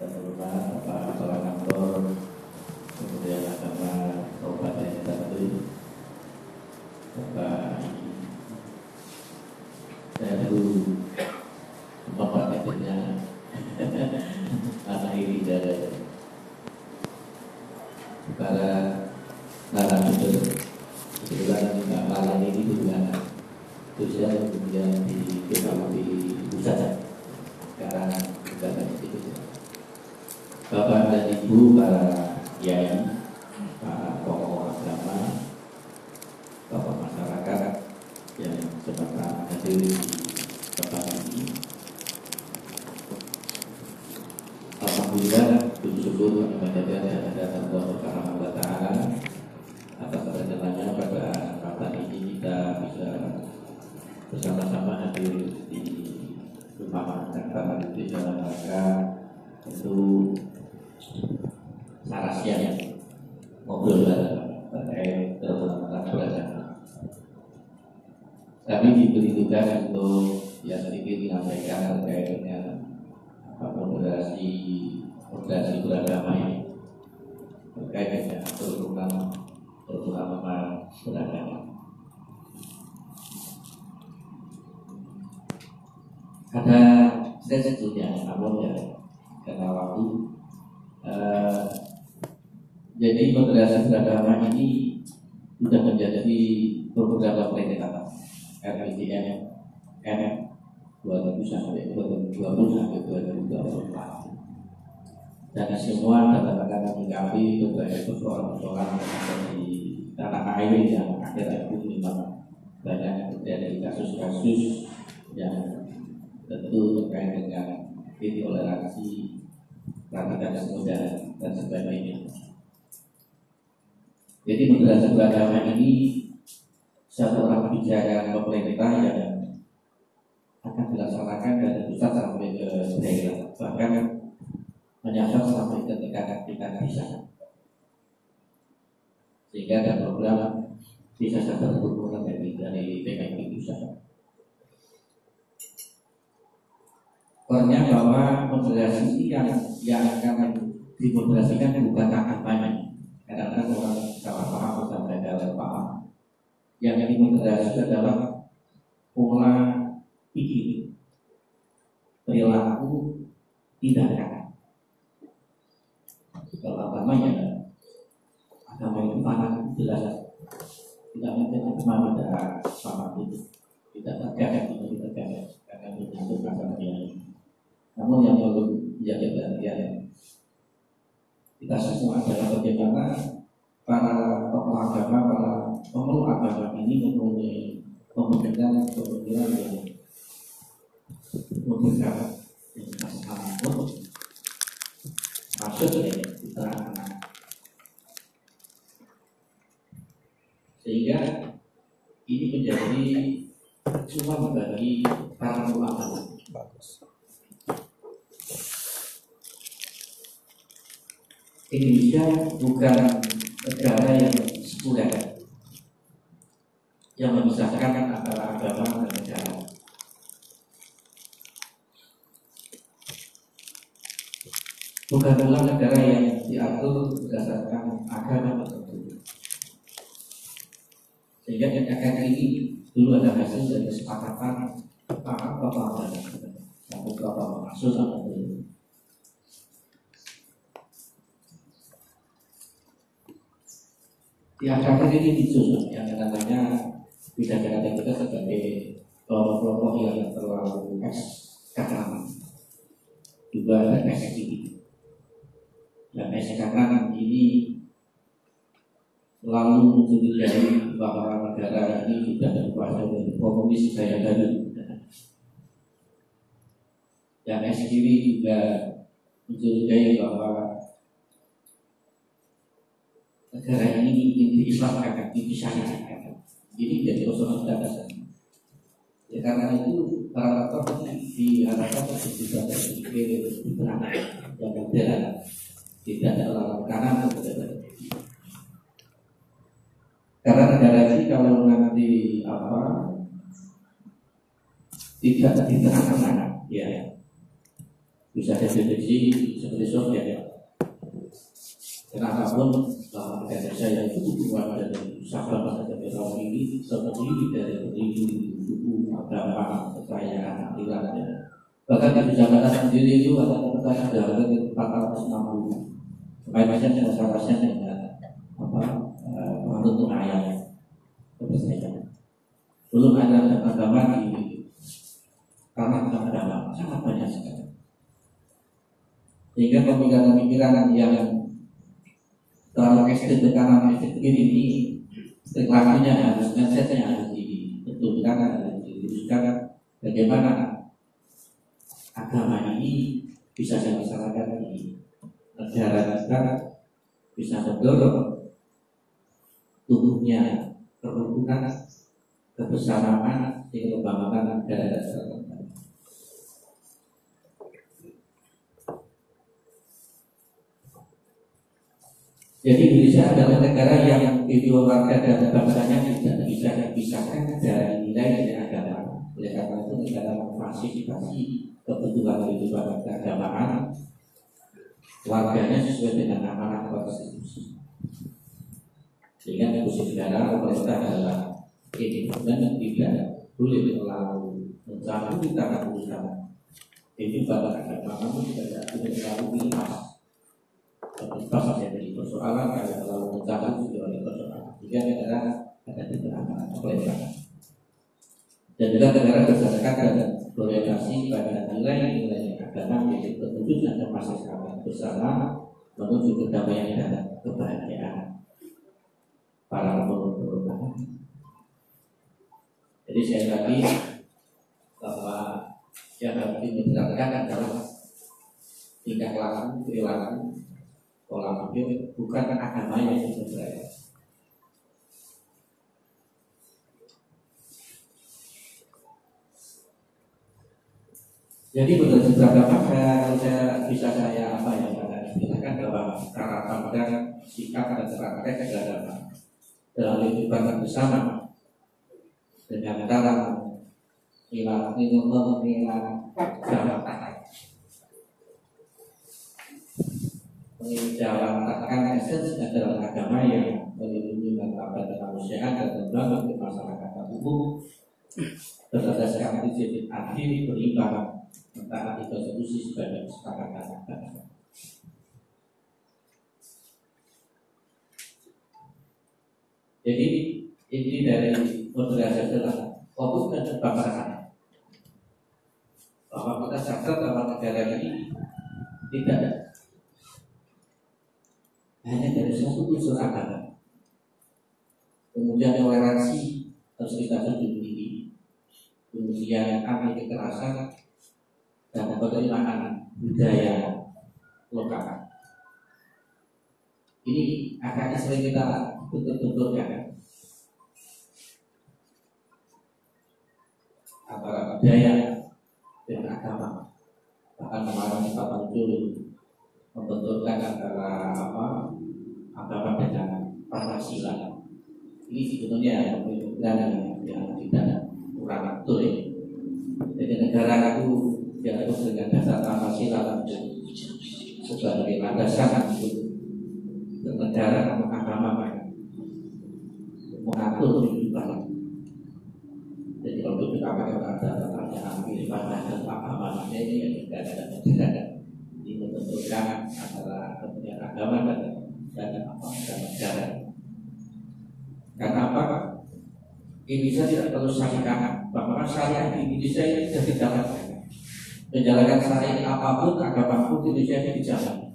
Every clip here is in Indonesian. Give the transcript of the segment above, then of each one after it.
terutama Pak Kepala dulu Bapak katanya anak ini dari para narasumber kebetulan Mbak Malan ini juga khususnya kemudian di di pusat sekarang juga itu Bapak dan Ibu para kiai, para tokoh agama, tokoh masyarakat yang sempat hadir di tempat ini. Alhamdulillah, puji syukur kepada dan Allah Subhanahu wa taala atas perjalanannya pada kesempatan ini kita bisa bersama-sama hadir di rumah makan di dalam rangka tentu narasi yang ngobrol terkait belajar. Kami diberi tugas untuk yang sedikit menyampaikan terkait dengan moderasi moderasi beragama ini terkait dengan terutama terutama beragama. Ada saya sebetulnya namun ya karena waktu uh, jadi moderasi beragama ini sudah menjadi beberapa peringatan RLDN NF 2000 sampai 2020 sampai 2024 dan semua katakan menyikapi berbagai persoalan-persoalan yang ada di tanah air yang akhir-akhir ini memang banyak terjadi kasus-kasus yang tentu terkait dengan intoleransi radikalisme dan dan sebagainya. Jadi moderasi beragama ini satu orang kebijakan pemerintah yang akan dilaksanakan dari pusat sampai ke daerah bahkan menyasar sampai ke tingkat-tingkat desa sehingga ada program bisa saja berhubungan dari dari PKI pusat. Perannya bahwa moderasi yang yang akan dimoderasikan bukan kampanye. Kadang-kadang orang salah paham atau salah paham. Yang dimoderasi adalah pola pikir, perilaku, tindakan. Kalau agamanya agama itu sangat jelas tidak mungkin agama ada itu tidak terkait itu terkait karena itu agama yang namun yang perlu menjadi perhatian kita semua adalah bagaimana para tokoh agama, para pemeluk agama ini mempunyai pemikiran pemikiran yang memberikan yang sangat masuk ya kita sehingga ini menjadi cuma bagi para ulama. Bagus. Indonesia bukan negara yang sekuler yang memisahkan antara agama dan negara. Bukan dalam negara yang diatur berdasarkan agama tertentu. Sehingga NKRI ini dulu ada hasil dari kesepakatan para bapak dan beberapa maksud yang akhir ini muncul yang namanya bisa kita sebagai kelompok-kelompok yang terlalu eksternal juga ada ekstrim dan eksternal ini lalu muncul dari bahwa negara ini sudah terkuasa oleh komunis saya tadi dan ekstrim juga muncul dari bahwa negara ini ingin diislamkan, dipisahkan. Jadi jadi usul dasar. Ya karena itu para tokoh diharapkan untuk bisa berpikir benar dan modern, tidak terlalu kanan atau tidak. Karena negara ini kalau nanti apa tidak diterangkan ya bisa definisi seperti Soviet ya. Karena apa pun bahwa Indonesia yang itu hubungan dari sahabat dari tahun ini terdiri dari berdiri buku agama kekayaan aliran ya. Bahkan di Jakarta sendiri itu ada kekayaan dari 460 Supaya macam yang seharusnya dengan apa untuk ayat kepercayaan. Belum ada agama di karena agama sangat banyak sekali. Sehingga pemikiran-pemikiran yang terlalu ekstrim ke kanan ekstrim kiri ini reklamasinya harus mindsetnya harus dibetulkan harus diluruskan bagaimana agama ini bisa dilaksanakan di negara kita bisa mendorong tumbuhnya kerukunan kebersamaan di lembaga negara dan Jadi Indonesia adalah negara yang video warga dan bangsanya tidak bisa dipisahkan dari nilai-nilai agama. Oleh karena itu negara memfasilitasi kebutuhan kehidupan keagamaan warganya sesuai dengan amanah konstitusi. Sehingga fungsi negara pemerintah adalah ini dan tidak boleh terlalu mencampuri tanah urusan. Ini pada agama namun tidak terlalu pasal yang jadi persoalan kalau terlalu mencakup juga oleh persoalan. Jika negara ada beberapa pelanggaran dan juga negara berdasarkan pada orientasi pada nilai-nilai agama yang terwujud dalam masyarakat bersama menuju kedamaian dan kebahagiaan. Para penumpang. Jadi saya lagi bahwa yang harus dibicarakan adalah tingkah laku perilaku pola pikir bukan agama yang sebenarnya. Jadi menurut beberapa pakar saya bisa saya apa ya silakan bahwa cara pandang sikap dan cara keagamaan dalam kehidupan bersama dengan cara nilai nilai nilai cara menjalankan esensi adalah agama yang melindungi martabat kemanusiaan dan membangun kemasyarakatan umum berdasarkan prinsip adil berimbang mentaati konstitusi sebagai kesepakatan. Jadi ini dari moderasi adalah fokus dan kebangsaan bahwa kita sadar bahwa negara ini tidak hanya dari satu unsur agama. Kemudian toleransi harus kita tunjuk tinggi. Kemudian anti kekerasan dan penerimaan budaya lokal. Ini akan sering kita betul-betulkan antara budaya dan agama. Bahkan kemarin kita muncul membenturkan antara apa agama dengan Pancasila. Ini sebetulnya pemikiran yang tidak kurang betul ya. Jadi negara yang harus dengan dasar Pancasila sebagai landasan untuk negara agama mengatur kehidupan. Jadi kalau kita pakai kata kata ibadah dan agama ini tidak ada tidak ada membenturkan antara kepentingan agama dan dan apa dan negara. Karena apa? Indonesia tidak perlu syariah bahwa syariah di Indonesia ini sudah dijalankan. Menjalankan syariah apa pun, agama pun Indonesia ini dijalankan.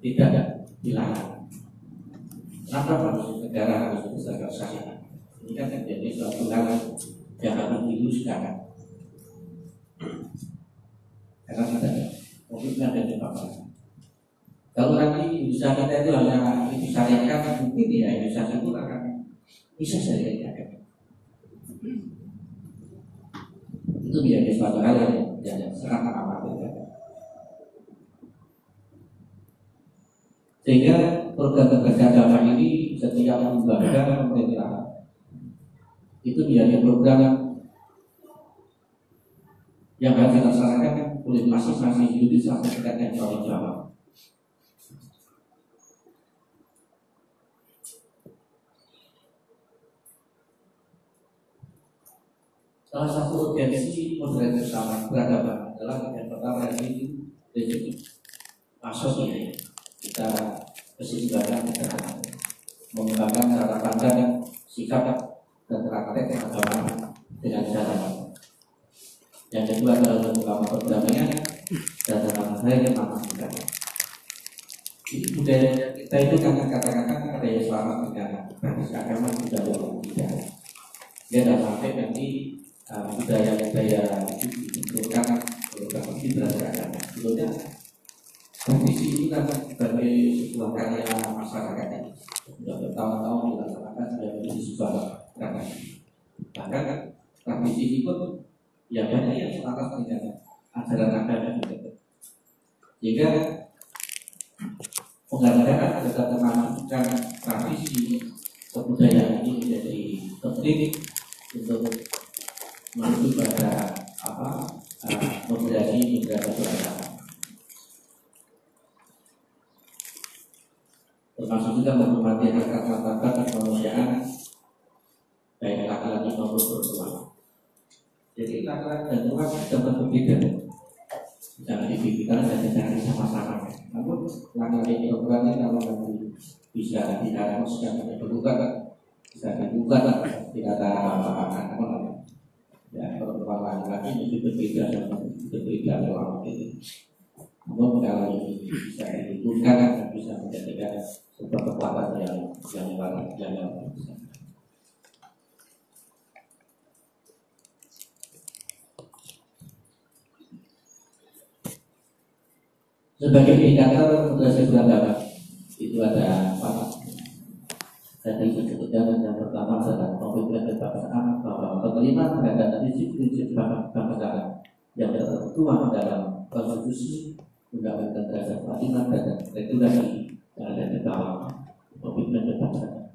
Tidak ada dilarang. Kenapa harus negara harus berdasarkan syariah? Ini kan menjadi suatu hal yang harus diluluskan. Karena tidak Fokusnya ada di bawah. Kalau nanti bisa kita itu hanya disyariatkan mungkin ya bisa itu akan bisa saja Itu menjadi suatu hal yang yang sangat amat ya. Sehingga program kerja agama ini setiap lembaga pemerintah itu menjadi program yang harus dilaksanakan oleh masing-masing individu sampai tingkat yang paling Salah satu urgensi modern bersama beragama adalah yang pertama rezeki. Masuk ini kita keseimbangan kita mengembangkan cara pandang, sikap dan praktek agama dengan cara yang kedua adalah mengembangkan perdamaian dan dalam hal yang kita. Jadi budaya kita itu kan kata-kata ada yang selamat negara, praktis agama budaya tidak. Dia tidak sampai nanti budaya-budaya dibenturkan beberapa berdasarkan sebetulnya kondisi ini kan sebagai sebuah karya masyarakat ini sudah bertahun-tahun dilaksanakan sudah menjadi sebuah karya. Bahkan tradisi ini pun ya banyak yang selaras dengan ajaran agama juga. Sehingga penghargaan adalah memasukkan tradisi kebudayaan ini menjadi penting untuk menuju pada apa uh, moderasi beberapa beragama. Termasuk juga menghormati hak hak martabat kemanusiaan baik laki-laki maupun perempuan. Jadi laki-laki dan perempuan dapat berbeda. Jangan dipikirkan dan jangan sama-sama. Namun laki-laki perempuan ini kalau nanti bisa tidak maksudnya dibuka bisa dibuka tidak ada apa-apa ya kalau kepala laki itu berbeda berbeda dalam itu. Namun kalau ini bisa dihitungkan dan bisa menjadikan sebuah kekuatan yang yang luar yang besar sebagai indikator moderasi beragama itu ada apa? Tadi disebutkan yang pertama adalah komitmen kebangsaan penerima terhadap prinsip-prinsip bangsa yang tertuang dalam konstitusi undang-undang dasar Fatimah dan regulasi yang ada di dalam komitmen kebangsaan.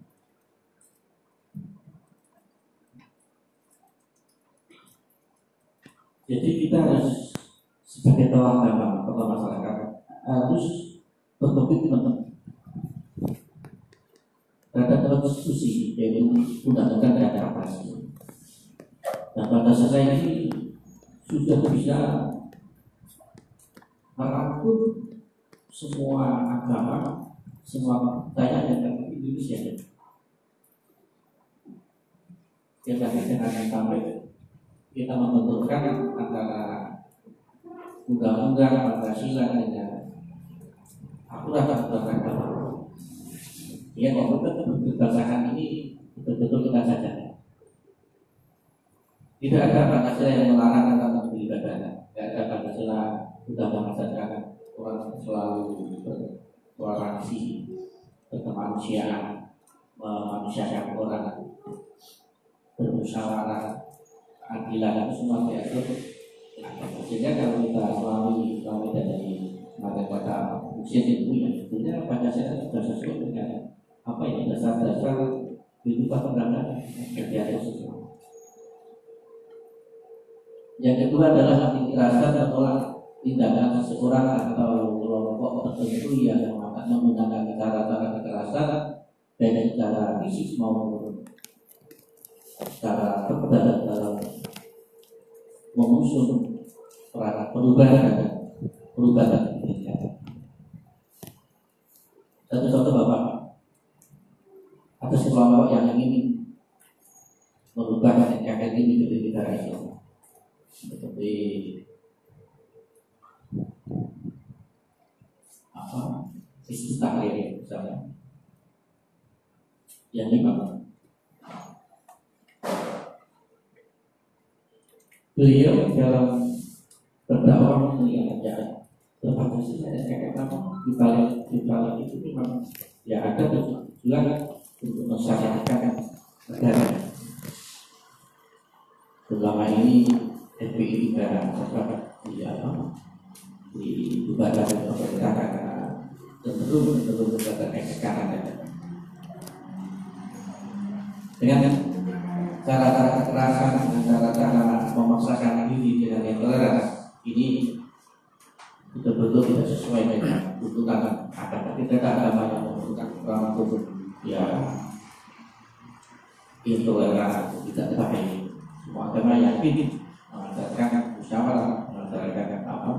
Jadi kita harus sebagai tokoh agama, tokoh masyarakat harus berkomitmen terhadap konstitusi yaitu undang-undang. Pada saat ini sudah bisa merangkul semua agama, semua daya yang ada di Indonesia. Kita dengan sampai kita membenturkan antara undang-undang Pancasila dengan aturan-aturan agama Ya kalau keberbasahan ini betul-betul kita sadar. Tidak ada Pancasila yang melarang tentang beribadah. Tidak ada Pancasila sudah mengatakan orang selalu bertoleransi, berkemanusiaan, memanusiakan orang, bermusyawarah, adilan itu semua diatur. Sehingga kalau kita melalui melalui dari mata kata usia itu ya, tentunya Pancasila sudah sesuai dengan apa ini dasar-dasar kehidupan peradaban kegiatan sosial. Yang kedua adalah kekerasan atau tindakan seseorang atau kelompok tertentu yang akan menggunakan cara-cara kekerasan baik secara fisik maupun secara kebenaran dalam mengusung perubahan perubahan ini. Satu contoh bapak atau kelompok yang ingin merubah NKRI menjadi negara Islam seperti apa isu taklir misalnya. Yang memang beliau dalam berdakwah melihat ya berbagai dan kayak apa? Di balik di balik itu memang ya ada tujuan untuk masyarakat negara. Selama ini Juga terdapat di apa di ibadah dan pemerintah karena cenderung cenderung kepada sekarang ya. Dengan cara-cara kekerasan dan cara-cara memaksakan diri dengan yang toleran ini betul-betul tidak sesuai dengan tuntutan agama kita agama yang membutuhkan orang untuk ya intoleran tidak baik semua agama yakin mengajarkan musyawarah mengajarkan apa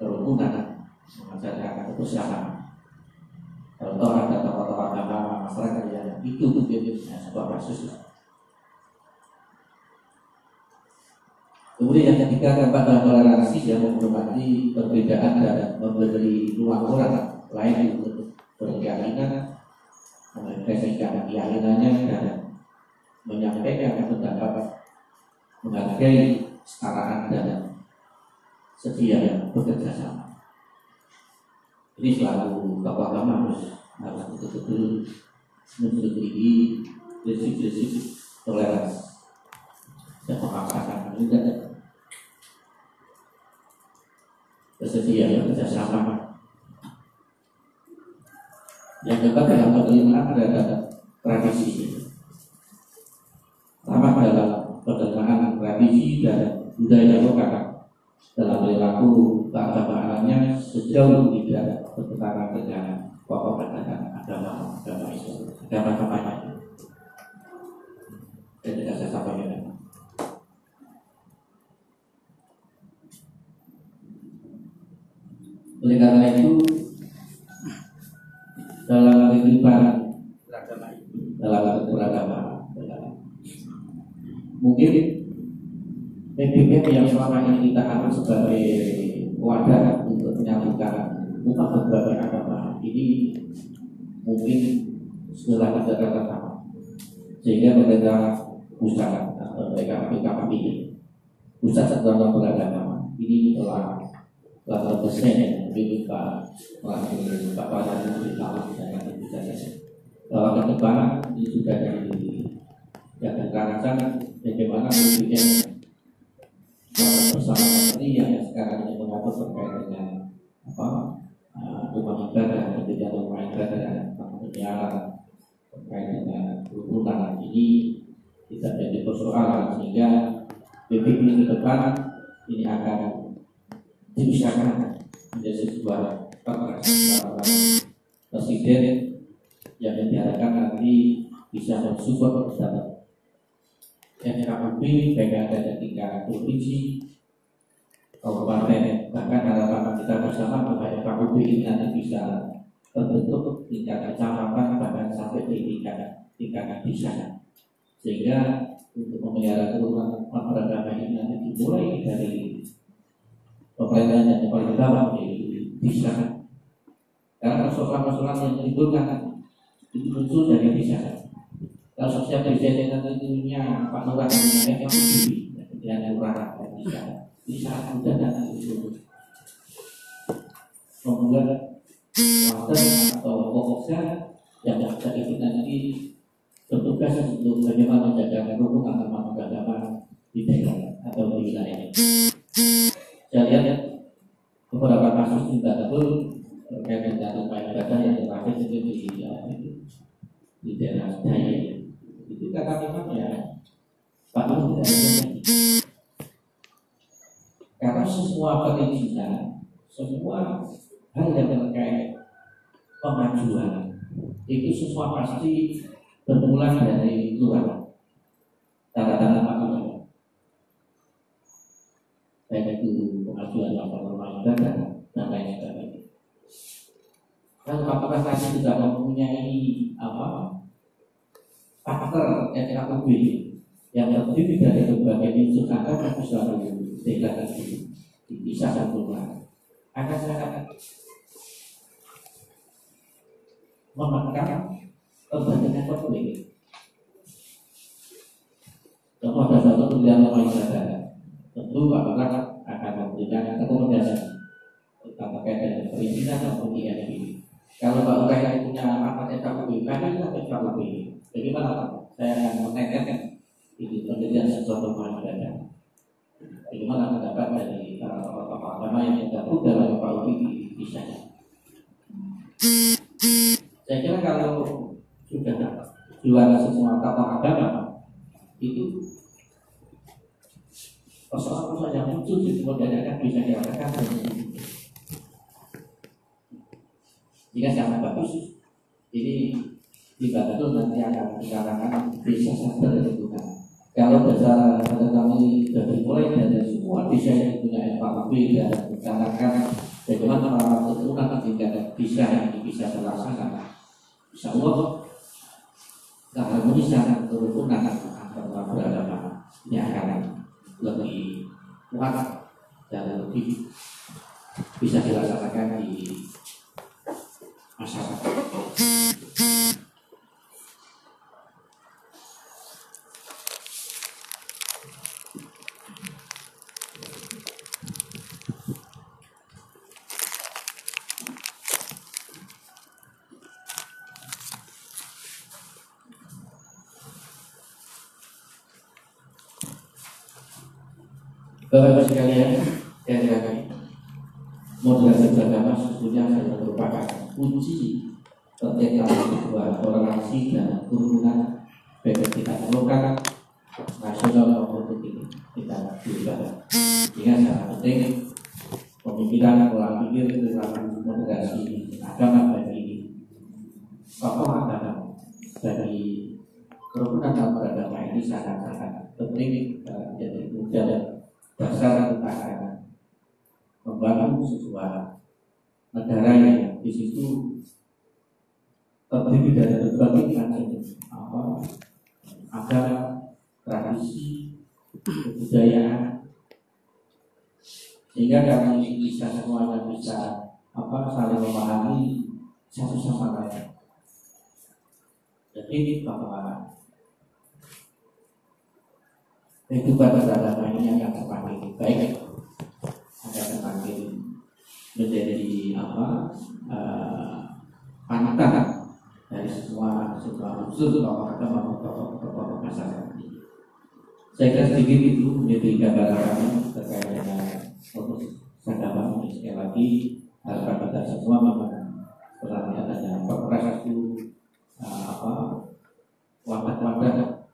kerukunan kebersamaan kalau ada tokoh-tokoh agama masyarakat yang itu tuh jenisnya sebuah kasus Kemudian yang ketiga tempat toleransi yang menghormati perbedaan dan memberi ruang orang lain untuk berkeyakinan, mengekspresikan keyakinannya dan menyampaikan pendapat menghargai kesetaraan dan sedia bekerja sama. Ini selalu tokoh agama harus harus betul-betul menjadi prinsip-prinsip toleransi. Dan memaksakan juga kesediaan kerjasama. Yang keempat dalam penerimaan adalah tradisi. Sama dalam penerimaan tradisi dan budaya lokal. Dalam perilaku keagamaannya sejauh tidak dengan pokok dan agama agama Islam agama apa dan tidak saya sampaikan oleh karena itu dalam kehidupan. Dalam beragama. Mungkin PBM yang selama ini kita anggap sebagai wadah untuk menyatukan umat berbagai agama ini mungkin setelah ada kata sehingga mereka pusat mereka PKP ini pusat setelah beragama ini telah telah terpesan ya mungkin Pak melalui Pak Pada Tahu dan akan bisa bahwa ke depan ini sudah dari yang terkarakan bagaimana PBM bersama menteri yang sekarang ini mengatur terkait dengan apa uh, rumah ibadah ketika rumah ibadah penyiaran terkait dengan kerukunan ini tidak jadi persoalan sehingga PBB ke depan ini akan diusahakan menjadi sebuah antara presiden yang diharapkan nanti bisa mensupport bersama NKUP baik ada tingkat provinsi kabupaten bahkan harapan kita bersama bahwa FKUP ini nanti bisa terbentuk tingkat kecamatan bahkan sampai di tingkat tingkat desa sehingga untuk memelihara kerukunan beragama ini nanti dimulai dari pemerintahan yang paling bawah di desa karena persoalan-persoalan yang menimbulkan itu muncul dari desa kalau sosial presiden tentunya Pak Lurah yang lebih yang lurah dan desa di saat Anda datang itu membuat water atau pokoknya yang bisa itu nanti bertugas untuk bagaimana menjaga rukun antara agama di daerah atau di wilayah. Saya lihat beberapa kasus juga itu terkait dengan upaya ibadah yang terakhir itu di di daerah Daya itu kata memang ya Pak Luhut tidak ada semua perizinan, semua hal yang terkait pemajuan itu semua pasti bermula dari luar tanda-tanda makhluk baik itu pengajuan yang normal ibadah dan lain sebagainya. Dan apakah tadi tidak mempunyai apa faktor FKUB yang terdiri dari berbagai unsur angka bisa tidak lagi bisa sempurna akan sangat menekan kepentingan publik Contoh ada satu pilihan yang tentu akan memberikan rekomendasi tentang terkait dengan perizinan maupun INB. Kalau Pak punya maka kita FKUB. Bagaimana Pak? Saya akan meneteskan ini penelitian sesuatu yang ada. Bagaimana pendapat dari para tokoh-tokoh tergabung dalam Pak di bisa? Saya kira kalau sudah juara semua tokoh agama itu persoalan-persoalan yang muncul di kemudian bisa dirasakan Jika sangat bagus, ini di itu nanti akan dikatakan bisa saja ditentukan. Kalau bahasa pada kami dari mulai dari semua bisa yang punya FKB dan dikatakan bagaimana para keturunan ketika bisa ini bisa terlaksana. Bisa Allah keharmonisan kerukunan antara beragama ini akan lebih kuat dan lebih bisa dilaksanakan di masyarakat. Bapak-Bapak sekalian, yang dirahmati, moderasi beragama sesungguhnya merupakan kunci terciptanya sebuah toleransi dan kerukunan baik kita. Perlukan nasional maupun di kita beribadah. Ingat sangat penting pemikiran pola pikir tentang moderasi agama bagi tokoh agama dari kerukunan dalam beragama ini sangat-sangat penting menjadi dan dasar akan membangun sebuah negara yang di situ terdiri dari berbagai macam apa agama, tradisi, kebudayaan, sehingga karena ini bisa semuanya bisa apa saling memahami satu sama lain. Jadi bahwa kehidupan beragama ini akan semakin baik akan semakin menjadi apa Eh, uh, panutan dari semua sebuah unsur tokoh agama tokoh-tokoh masyarakat. Saya kira sedikit itu menjadi gambaran kami terkait dengan fokus agama ini sekali lagi harapan kita semua memang perannya ada peperas itu uh, eh, apa wadah-wadah